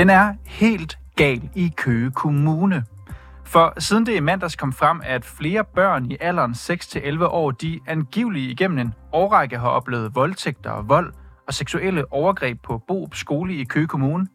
Den er helt gal i Køge Kommune. For siden det i mandags kom frem, at flere børn i alderen 6-11 år, de angiveligt igennem en årrække har oplevet voldtægter og vold og seksuelle overgreb på Boop skole i Køge Kommune,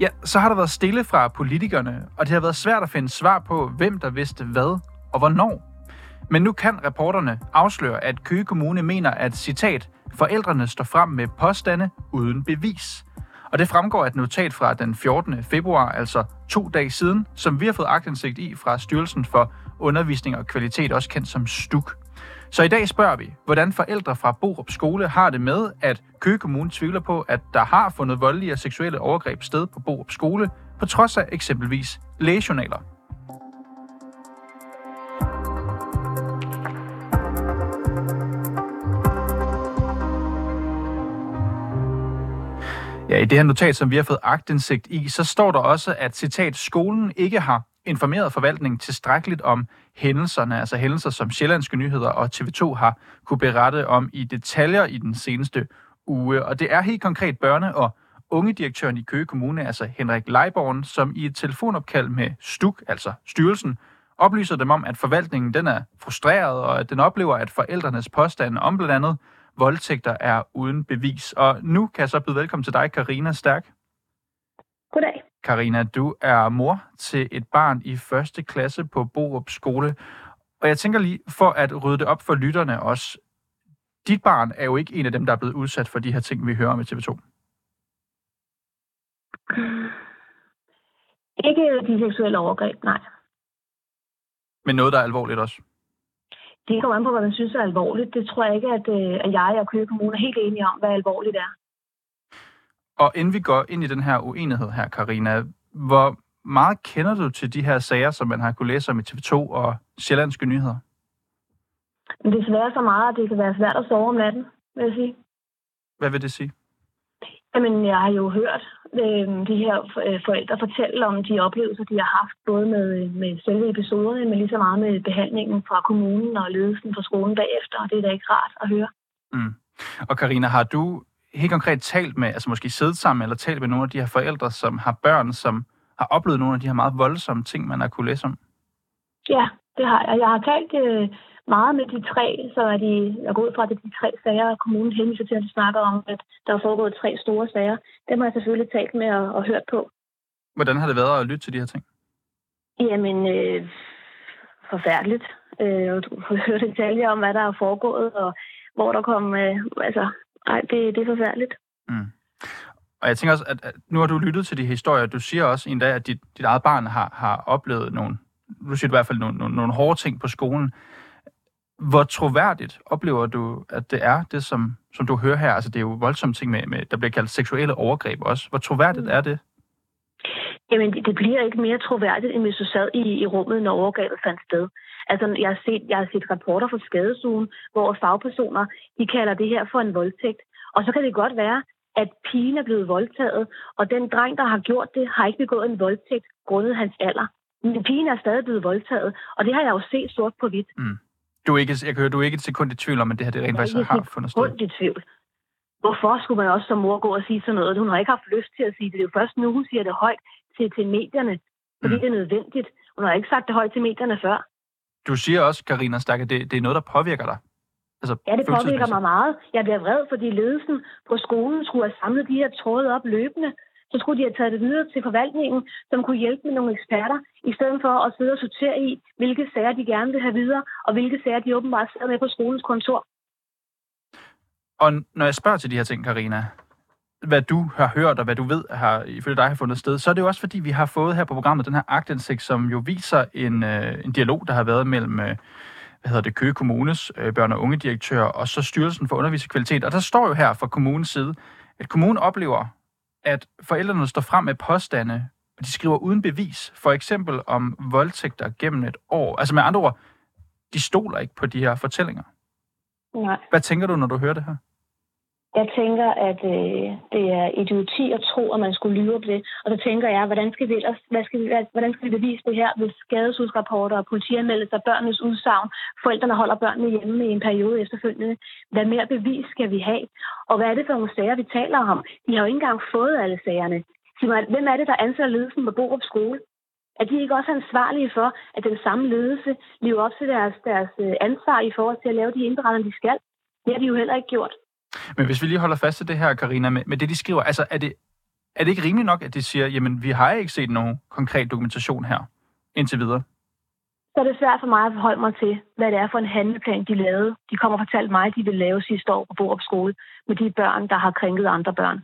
ja, så har der været stille fra politikerne, og det har været svært at finde svar på, hvem der vidste hvad og hvornår. Men nu kan reporterne afsløre, at Køge Kommune mener, at citat, forældrene står frem med påstande uden bevis. Og det fremgår af et notat fra den 14. februar, altså to dage siden, som vi har fået agtindsigt i fra Styrelsen for Undervisning og Kvalitet, også kendt som STUK. Så i dag spørger vi, hvordan forældre fra Borup Skole har det med, at Køge Kommune tvivler på, at der har fundet voldelige og seksuelle overgreb sted på Borup Skole, på trods af eksempelvis lægejournaler. Ja, i det her notat, som vi har fået agtindsigt i, så står der også, at citat, skolen ikke har informeret forvaltningen tilstrækkeligt om hændelserne, altså hændelser, som Sjællandske Nyheder og TV2 har kunne berette om i detaljer i den seneste uge. Og det er helt konkret børne- og ungedirektøren i Køge Kommune, altså Henrik Leiborn, som i et telefonopkald med STUK, altså styrelsen, oplyser dem om, at forvaltningen den er frustreret, og at den oplever, at forældrenes påstande om blandt andet voldtægter er uden bevis. Og nu kan jeg så byde velkommen til dig, Karina Stærk. Goddag. Karina, du er mor til et barn i første klasse på Borup Skole. Og jeg tænker lige, for at rydde det op for lytterne også, dit barn er jo ikke en af dem, der er blevet udsat for de her ting, vi hører om i TV2. Ikke de seksuelle overgreb, nej. Men noget, der er alvorligt også? Det kommer an på, hvad man synes er alvorligt. Det tror jeg ikke, at, øh, at jeg og Køge Kommune er helt enige om, hvad alvorligt er. Og inden vi går ind i den her uenighed her, Karina, hvor meget kender du til de her sager, som man har kunne læse om i TV2 og Sjællandske Nyheder? Svært så meget, at det kan være svært at sove om natten, vil jeg sige. Hvad vil det sige? Jamen, jeg har jo hørt øh, de her øh, forældre fortælle om de oplevelser, de har haft, både med, med selve episoderne, men lige så meget med behandlingen fra kommunen og ledelsen fra skolen bagefter, og det er da ikke rart at høre. Mm. Og Karina, har du helt konkret talt med, altså måske siddet sammen eller talt med nogle af de her forældre, som har børn, som har oplevet nogle af de her meget voldsomme ting, man har kunne læse om? Ja, det har jeg. Jeg har talt øh, meget med de tre, så er de, jeg går ud fra, at det er de tre sager, kommunen henviser til, at de snakker om, at der er foregået tre store sager. Dem har jeg selvfølgelig talt med og, og hørt på. Hvordan har det været at lytte til de her ting? Jamen, øh, forfærdeligt. Øh, du har hørt detaljer om, hvad der er foregået, og hvor der kom... Øh, altså, ej, det, det er forfærdeligt. Mm. Og jeg tænker også, at, at nu har du lyttet til de historier. Du siger også en dag, at dit, dit eget barn har, har oplevet nogle, du siger i hvert fald nogle, nogle, nogle hårde ting på skolen. Hvor troværdigt oplever du, at det er det, som, som du hører her? Altså, det er jo voldsomme ting, med, med, der bliver kaldt seksuelle overgreb også. Hvor troværdigt mm. er det? Jamen, det, det bliver ikke mere troværdigt, end hvis du sad i, i rummet, når overgrebet fandt sted. Altså, jeg har set, jeg har set rapporter fra skadesugen, hvor fagpersoner, de kalder det her for en voldtægt. Og så kan det godt være, at pigen er blevet voldtaget, og den dreng, der har gjort det, har ikke begået en voldtægt grundet hans alder. Men pigen er stadig blevet voldtaget, og det har jeg jo set sort på hvidt. Mm. Du er ikke, jeg kan høre, du er ikke et sekund i tvivl om, at det her det rent faktisk har fundet sted. Jeg er i tvivl. Hvorfor skulle man også som mor gå og sige sådan noget? Hun har ikke haft lyst til at sige det. Det er jo først nu, hun siger det højt til, til medierne, fordi mm. det er nødvendigt. Hun har ikke sagt det højt til medierne før. Du siger også, Karina Stak, at det, det er noget, der påvirker dig. Altså, ja, det påvirker mig meget. Jeg bliver vred, fordi ledelsen på skolen skulle have samlet de her tråde op løbende. Så skulle de have taget det videre til forvaltningen, som kunne hjælpe med nogle eksperter, i stedet for at sidde og sortere i, hvilke sager de gerne vil have videre, og hvilke sager de åbenbart sidder med på skolens kontor. Og når jeg spørger til de her ting, Karina, hvad du har hørt, og hvad du ved, har ifølge dig har fundet sted, så er det jo også fordi, vi har fået her på programmet den her agtindsigt, som jo viser en, øh, en dialog, der har været mellem øh, hvad hedder det, Køge Kommunes øh, børn- og unge direktør, og så Styrelsen for Undervisningskvalitet. Og der står jo her fra kommunens side, at kommunen oplever, at forældrene står frem med påstande, og de skriver uden bevis, for eksempel om voldtægter gennem et år. Altså med andre ord, de stoler ikke på de her fortællinger. Nej. Hvad tænker du, når du hører det her? Jeg tænker, at øh, det er idioti at tro, at man skulle lyve på det. Og så tænker jeg, hvordan skal vi, ellers, hvad skal vi, hvordan skal vi bevise det her, hvis skadesudsrapporter og politianmeldelser, børnenes udsagn, forældrene holder børnene hjemme i en periode efterfølgende. Hvad mere bevis skal vi have? Og hvad er det for nogle sager, vi taler om? De har jo ikke engang fået alle sagerne. Hvem er det, der ansætter ledelsen på Borup Skole? Er de ikke også ansvarlige for, at den samme ledelse lever op til deres, deres øh, ansvar i forhold til at lave de indberetninger, de skal? Det har de jo heller ikke gjort. Men hvis vi lige holder fast til det her, Karina, med, med det, de skriver, altså er det, er det ikke rimeligt nok, at de siger, jamen vi har ikke set nogen konkret dokumentation her indtil videre? Så er det svært for mig at forholde mig til, hvad det er for en handleplan, de lavede. De kommer og fortalte mig, at de vil lave sidste år på Borup Skole med de børn, der har krænket andre børn.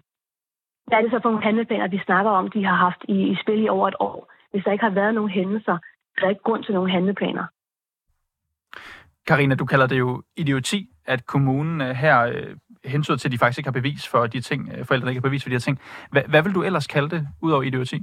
Hvad er det så for nogle handleplaner, de snakker om, de har haft i, i spil i over et år? Hvis der ikke har været nogen hændelser, så er der ikke grund til nogen handleplaner. Karina, du kalder det jo idioti, at kommunen øh, her øh, hensyder til, at de faktisk ikke har bevis for de ting, øh, forældrene ikke har bevis for de her ting. Hvad, hvad vil du ellers kalde det, udover idioti?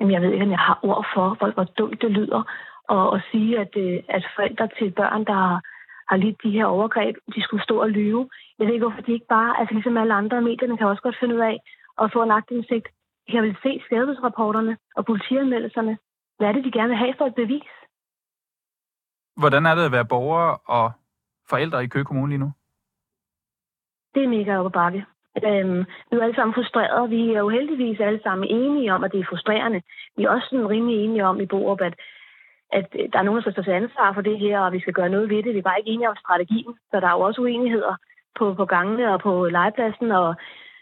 Jamen, jeg ved ikke, om jeg har ord for, hvor, hvor dumt det lyder, og at sige, at, øh, at forældre til børn, der har lidt de her overgreb, de skulle stå og lyve. Jeg ved ikke, hvorfor de ikke bare, altså ligesom alle andre medierne, kan også godt finde ud af at få en agtindsigt. Jeg vil se skadesrapporterne og politianmeldelserne. Hvad er det, de gerne vil have for et bevis? Hvordan er det at være borger og forældre i Køge Kommune lige nu? Det er mega oppe bakke. Øhm, vi er alle sammen frustrerede. Vi er jo heldigvis alle sammen enige om, at det er frustrerende. Vi er også sådan rimelig enige om i Borup, at, at der er nogen, der skal til ansvar for det her, og vi skal gøre noget ved det. Vi er bare ikke enige om strategien, så der er jo også uenigheder på, på gangene og på legepladsen, og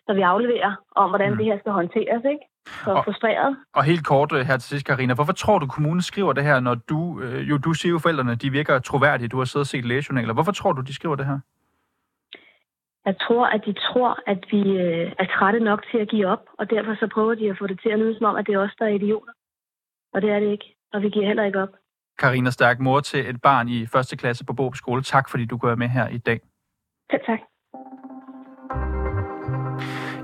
når vi afleverer om, hvordan mm. det her skal håndteres. Ikke? Så og, frustreret. Og helt kort øh, her til sidst, Karina. Hvorfor tror du, kommunen skriver det her, når du, øh, jo, du siger jo forældrene, de virker troværdige. Du har siddet og set lægejournaler. Hvorfor tror du, de skriver det her? Jeg tror, at de tror, at vi øh, er trætte nok til at give op, og derfor så prøver de at få det til at lyde som om, at det er os, der er idioter. Og det er det ikke, og vi giver heller ikke op. Karina Stærk, mor til et barn i første klasse på Borup Skole. Tak, fordi du går med her i dag. Ja, tak.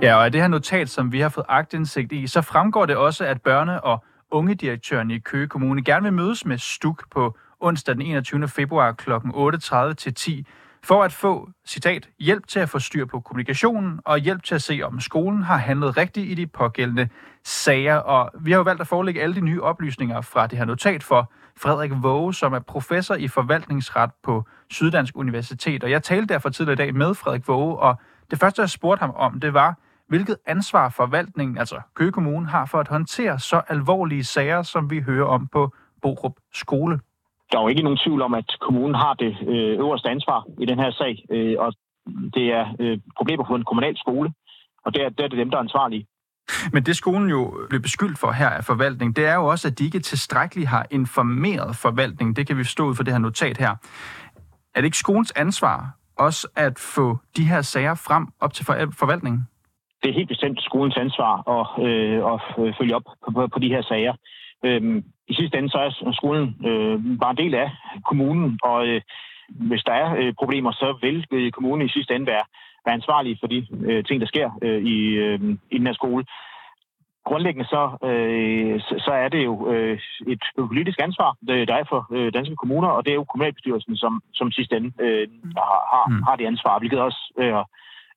Ja, og af det her notat, som vi har fået agtindsigt i, så fremgår det også, at børne- og ungedirektøren i Køge Kommune gerne vil mødes med Stuk på onsdag den 21. februar kl. 8.30 til 10 for at få, citat, hjælp til at få styr på kommunikationen og hjælp til at se, om skolen har handlet rigtigt i de pågældende sager. Og vi har jo valgt at forelægge alle de nye oplysninger fra det her notat for Frederik Våge, som er professor i forvaltningsret på Syddansk Universitet. Og jeg talte derfor tidligere i dag med Frederik Våge, og det første, jeg spurgte ham om, det var, hvilket ansvar forvaltningen, altså Køge Kommune, har for at håndtere så alvorlige sager, som vi hører om på Borup Skole. Der er jo ikke nogen tvivl om, at kommunen har det øh, øverste ansvar i den her sag, øh, og det er øh, problemer på en kommunal skole, og der, der er det dem, der er ansvarlige. Men det skolen jo bliver beskyldt for her af forvaltning, det er jo også, at de ikke tilstrækkeligt har informeret forvaltningen. Det kan vi forstå ud for det her notat her. Er det ikke skolens ansvar også at få de her sager frem op til forvaltningen? Det er helt bestemt skolens ansvar at, øh, at øh, følge op på, på, på de her sager. Øhm, I sidste ende så er skolen øh, bare en del af kommunen, og øh, hvis der er øh, problemer, så vil øh, kommunen i sidste ende være, være ansvarlig for de øh, ting, der sker øh, i, øh, i den her skole. Grundlæggende så, øh, så er det jo øh, et politisk ansvar, der er for øh, danske kommuner, og det er jo kommunalbestyrelsen, som, som sidste ende øh, har, har, mm. har det ansvar, hvilket også øh,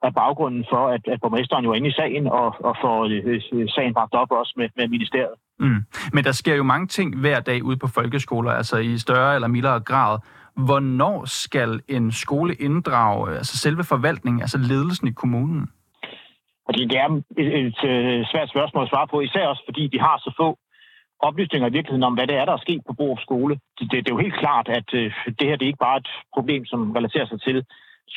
er baggrunden for, at, at borgmesteren jo er inde i sagen og, og får øh, øh, sagen bragt op også med, med ministeriet. Mm. Men der sker jo mange ting hver dag ude på folkeskoler, altså i større eller mildere grad. Hvornår skal en skole inddrage altså selve forvaltningen, altså ledelsen i kommunen? Fordi det er et, et, et øh, svært spørgsmål at svare på, især også fordi de har så få oplysninger i virkeligheden om, hvad det er, der er sket på Borup skole. Det, det, det er jo helt klart, at øh, det her det er ikke bare et problem, som relaterer sig til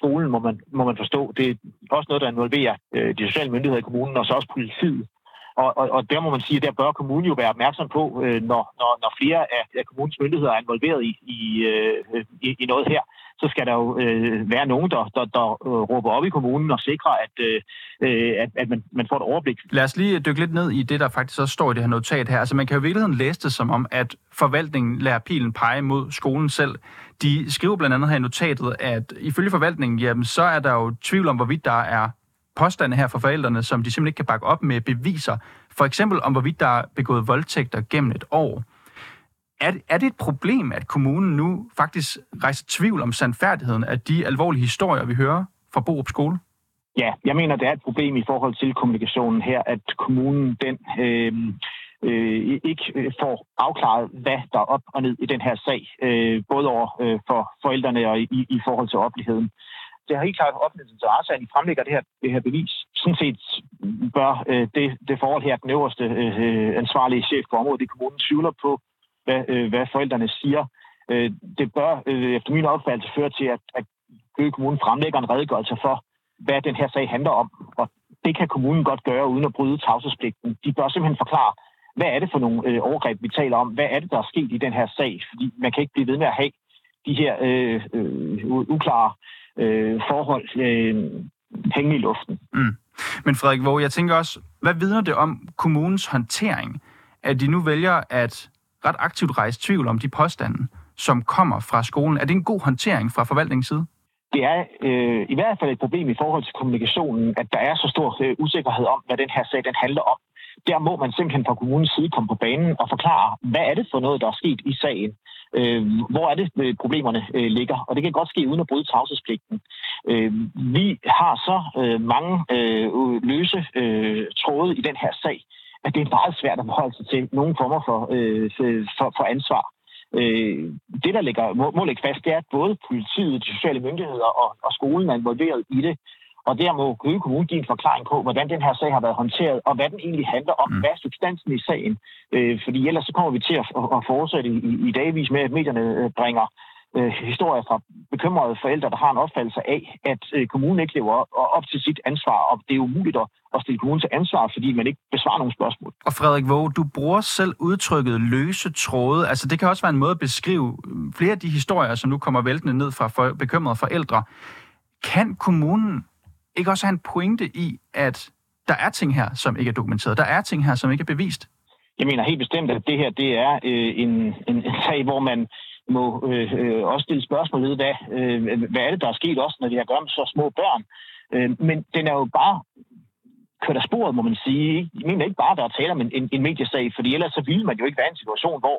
skolen, må man, må man forstå. Det er også noget, der involverer øh, de sociale myndigheder i kommunen, og så også politiet. Og, og, og der må man sige, at der bør kommunen jo være opmærksom på, øh, når, når, når flere af, af kommunens myndigheder er involveret i, i, øh, i, i noget her, så skal der jo øh, være nogen, der, der, der øh, råber op i kommunen og sikrer, at, øh, øh, at, at man, man får et overblik. Lad os lige dykke lidt ned i det, der faktisk også står i det her notat her. Altså man kan jo i virkeligheden læse det som om, at forvaltningen lærer pilen pege mod skolen selv. De skriver blandt andet her i notatet, at ifølge forvaltningen, jamen, så er der jo tvivl om, hvorvidt der er påstande her fra forældrene, som de simpelthen ikke kan bakke op med beviser. For eksempel om, hvorvidt der er begået voldtægter gennem et år. Er, er det et problem, at kommunen nu faktisk rejser tvivl om sandfærdigheden af de alvorlige historier, vi hører fra Borup Skole? Ja, jeg mener, det er et problem i forhold til kommunikationen her, at kommunen den øh, øh, ikke får afklaret, hvad der er op og ned i den her sag, øh, både over øh, for forældrene og i, i forhold til offentligheden. Det har helt klart offentligheden interesse, at I fremlægger det her, det her bevis, sådan set bør øh, det, det forhold her, den øverste øh, øh, ansvarlige chef på området i kommunen, tvivler på, hvad, øh, hvad forældrene siger. Øh, det bør øh, efter min opfattelse føre til, at, at Køge Kommune fremlægger en redegørelse for, hvad den her sag handler om. Og det kan kommunen godt gøre uden at bryde tavshedspligten. De bør simpelthen forklare, hvad er det for nogle øh, overgreb, vi taler om? Hvad er det, der er sket i den her sag? Fordi man kan ikke blive ved med at have de her øh, øh, uklare øh, forhold øh, hængende i luften. Mm. Men Frederik Våge, jeg tænker også, hvad vidner det om kommunens håndtering, at de nu vælger at ret aktivt rejse tvivl om de påstande, som kommer fra skolen? Er det en god håndtering fra forvaltningens side? Det er øh, i hvert fald et problem i forhold til kommunikationen, at der er så stor øh, usikkerhed om, hvad den her sag den handler om. Der må man simpelthen fra kommunens side komme på banen og forklare, hvad er det for noget, der er sket i sagen? Øh, hvor er det, øh, problemerne øh, ligger? Og det kan godt ske uden at bryde tavshedspligten. Øh, vi har så øh, mange øh, løse øh, tråde i den her sag, at det er meget svært at forholde sig til nogen former for, øh, for, for ansvar. Øh, det, der ligger, må, må ligge fast, det er, at både politiet, de sociale myndigheder og, og skolen er involveret i det. Og der må Køge Kommune give en forklaring på, hvordan den her sag har været håndteret, og hvad den egentlig handler om. Mm. Hvad er substansen i sagen? Øh, fordi ellers så kommer vi til at, at fortsætte i, i dagvis med, at medierne øh, bringer øh, historier fra bekymrede forældre, der har en opfattelse af, at øh, kommunen ikke lever op til sit ansvar, og det er umuligt at, at stille kommunen til ansvar, fordi man ikke besvarer nogle spørgsmål. Og Frederik Våge, du bruger selv udtrykket løse tråde. Altså det kan også være en måde at beskrive flere af de historier, som nu kommer væltende ned fra for, bekymrede forældre. Kan kommunen ikke også have en pointe i, at der er ting her, som ikke er dokumenteret? Der er ting her, som ikke er bevist? Jeg mener helt bestemt, at det her det er øh, en, en, en sag, hvor man må øh, øh, også stille spørgsmål ved, hvad, øh, hvad er det, der er sket også, når vi har gør med så små børn. Øh, men den er jo bare kørt af sporet, må man sige. Jeg mener ikke bare, der er tale om en, en, en mediesag, fordi ellers så ville man jo ikke være i en situation, hvor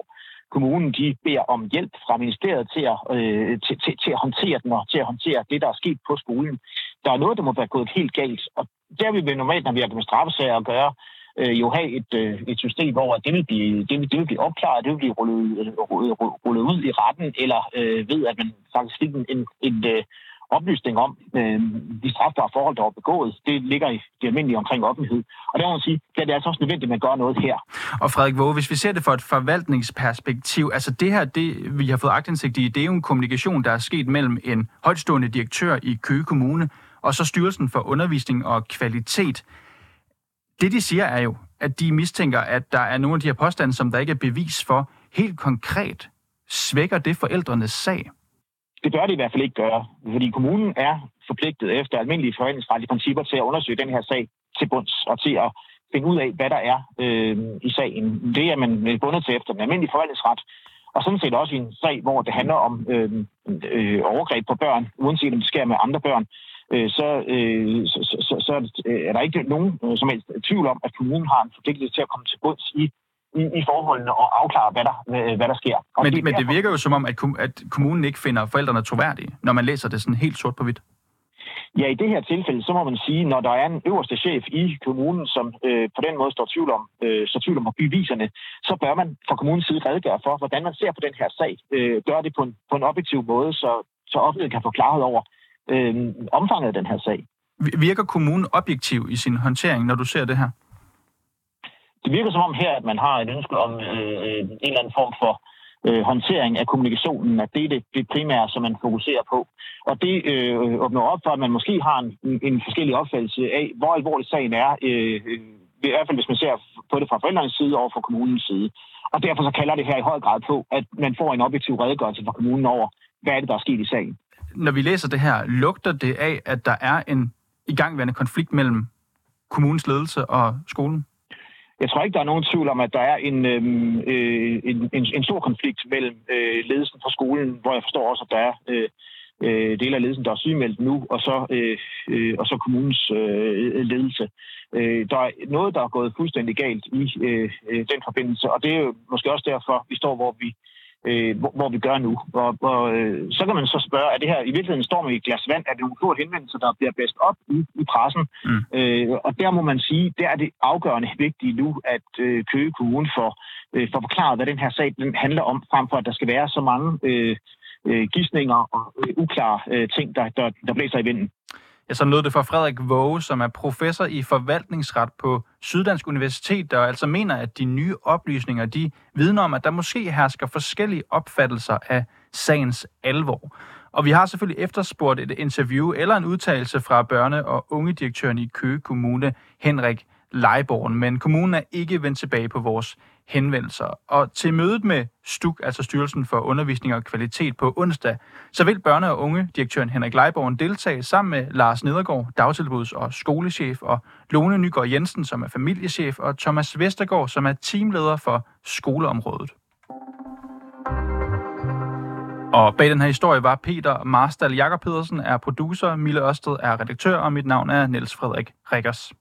kommunen de beder om hjælp fra ministeriet til at, øh, til, til, til at håndtere den og til at håndtere det, der er sket på skolen. Der er noget, der må være gået helt galt, og der vil vi normalt, når vi har med straffesager at gøre, øh, jo have et, øh, et system, hvor det vil, blive, det, vil, det vil blive opklaret, det vil blive rullet, øh, rullet, rullet ud i retten, eller øh, ved, at man faktisk fik en, en, en øh, oplysning om øh, de strafbare forhold, der er begået. Det ligger i det almindelige omkring offentlighed. Og der må man sige, at det er altså også nødvendigt, at man gør noget her. Og Frederik Våge, hvis vi ser det fra et forvaltningsperspektiv, altså det her, det vi har fået agtindsigt i, det er jo en kommunikation, der er sket mellem en højtstående direktør i Køge Kommune, og så Styrelsen for Undervisning og Kvalitet. Det, de siger, er jo, at de mistænker, at der er nogle af de her påstande, som der ikke er bevis for. Helt konkret svækker det forældrenes sag. Det bør det i hvert fald ikke gøre, fordi kommunen er forpligtet efter almindelige forvaltningsretlige principper til at undersøge den her sag til bunds og til at finde ud af, hvad der er øh, i sagen. Det er man bundet til efter den almindelige forvaltningsret, og sådan set også i en sag, hvor det handler om øh, øh, overgreb på børn, uanset om det sker med andre børn, øh, så, øh, så, så, så er der ikke nogen øh, som helst tvivl om, at kommunen har en forpligtelse til at komme til bunds i i, i forholdene og afklare, hvad der, hvad der sker. Og men, det, men det virker jo som om, at, at kommunen ikke finder forældrene troværdige, når man læser det sådan helt sort på hvidt. Ja, i det her tilfælde, så må man sige, når der er en øverste chef i kommunen, som øh, på den måde står tvivl om, øh, så tvivl om beviserne, så bør man fra kommunens side redegøre for, hvordan man ser på den her sag. Øh, gør det på en, på en objektiv måde, så, så offentligheden kan få klarhed over øh, omfanget af den her sag. Virker kommunen objektiv i sin håndtering, når du ser det her? Det virker som om her, at man har et ønske om øh, øh, en eller anden form for øh, håndtering af kommunikationen, at det er det, det primære, som man fokuserer på. Og det øh, åbner op for, at man måske har en, en forskellig opfattelse af, hvor alvorlig sagen er, øh, øh, i hvert fald hvis man ser på det fra forældrenes side og fra kommunens side. Og derfor så kalder det her i høj grad på, at man får en objektiv redegørelse fra kommunen over, hvad er det, der er sket i sagen. Når vi læser det her, lugter det af, at der er en igangværende konflikt mellem kommunens ledelse og skolen? Jeg tror ikke, der er nogen tvivl om, at der er en, øhm, øh, en, en, en stor konflikt mellem øh, ledelsen fra skolen, hvor jeg forstår også, at der er øh, øh, dele af ledelsen, der er sygemeldt nu, og så, øh, øh, og så kommunens øh, ledelse. Øh, der er noget, der er gået fuldstændig galt i øh, øh den forbindelse, og det er jo måske også derfor, vi står, hvor vi øh, hvor, hvor vi gør nu. Og, og øh, så kan man så spørge, er det her i virkeligheden står med et glas vand? Er det nogle få henvendelser, der bliver bedst op i, i pressen? Mm. Øh, og der må man sige, der er det afgørende vigtigt nu, at øh, Køge Kommune får, øh, får forklaret, hvad den her sag den handler om, frem for at der skal være så mange øh, øh, gissninger og øh, uklare øh, ting, der, der, der blæser i vinden. Ja, så lød det for Frederik Våge, som er professor i forvaltningsret på Syddansk Universitet, der altså mener, at de nye oplysninger, de vidner om, at der måske hersker forskellige opfattelser af sagens alvor. Og vi har selvfølgelig efterspurgt et interview eller en udtalelse fra børne- og ungedirektøren i Køge Kommune, Henrik Leiborgen, men kommunen er ikke vendt tilbage på vores henvendelser. Og til mødet med STUK, altså Styrelsen for Undervisning og Kvalitet på onsdag, så vil børne- og unge direktøren Henrik Leiborgen deltage sammen med Lars Nedergaard, dagtilbuds- og skolechef, og Lone Nygaard Jensen, som er familiechef, og Thomas Vestergaard, som er teamleder for skoleområdet. Og bag den her historie var Peter Marstal Jakob Pedersen er producer, Mille Ørsted er redaktør, og mit navn er Niels Frederik Rikkers.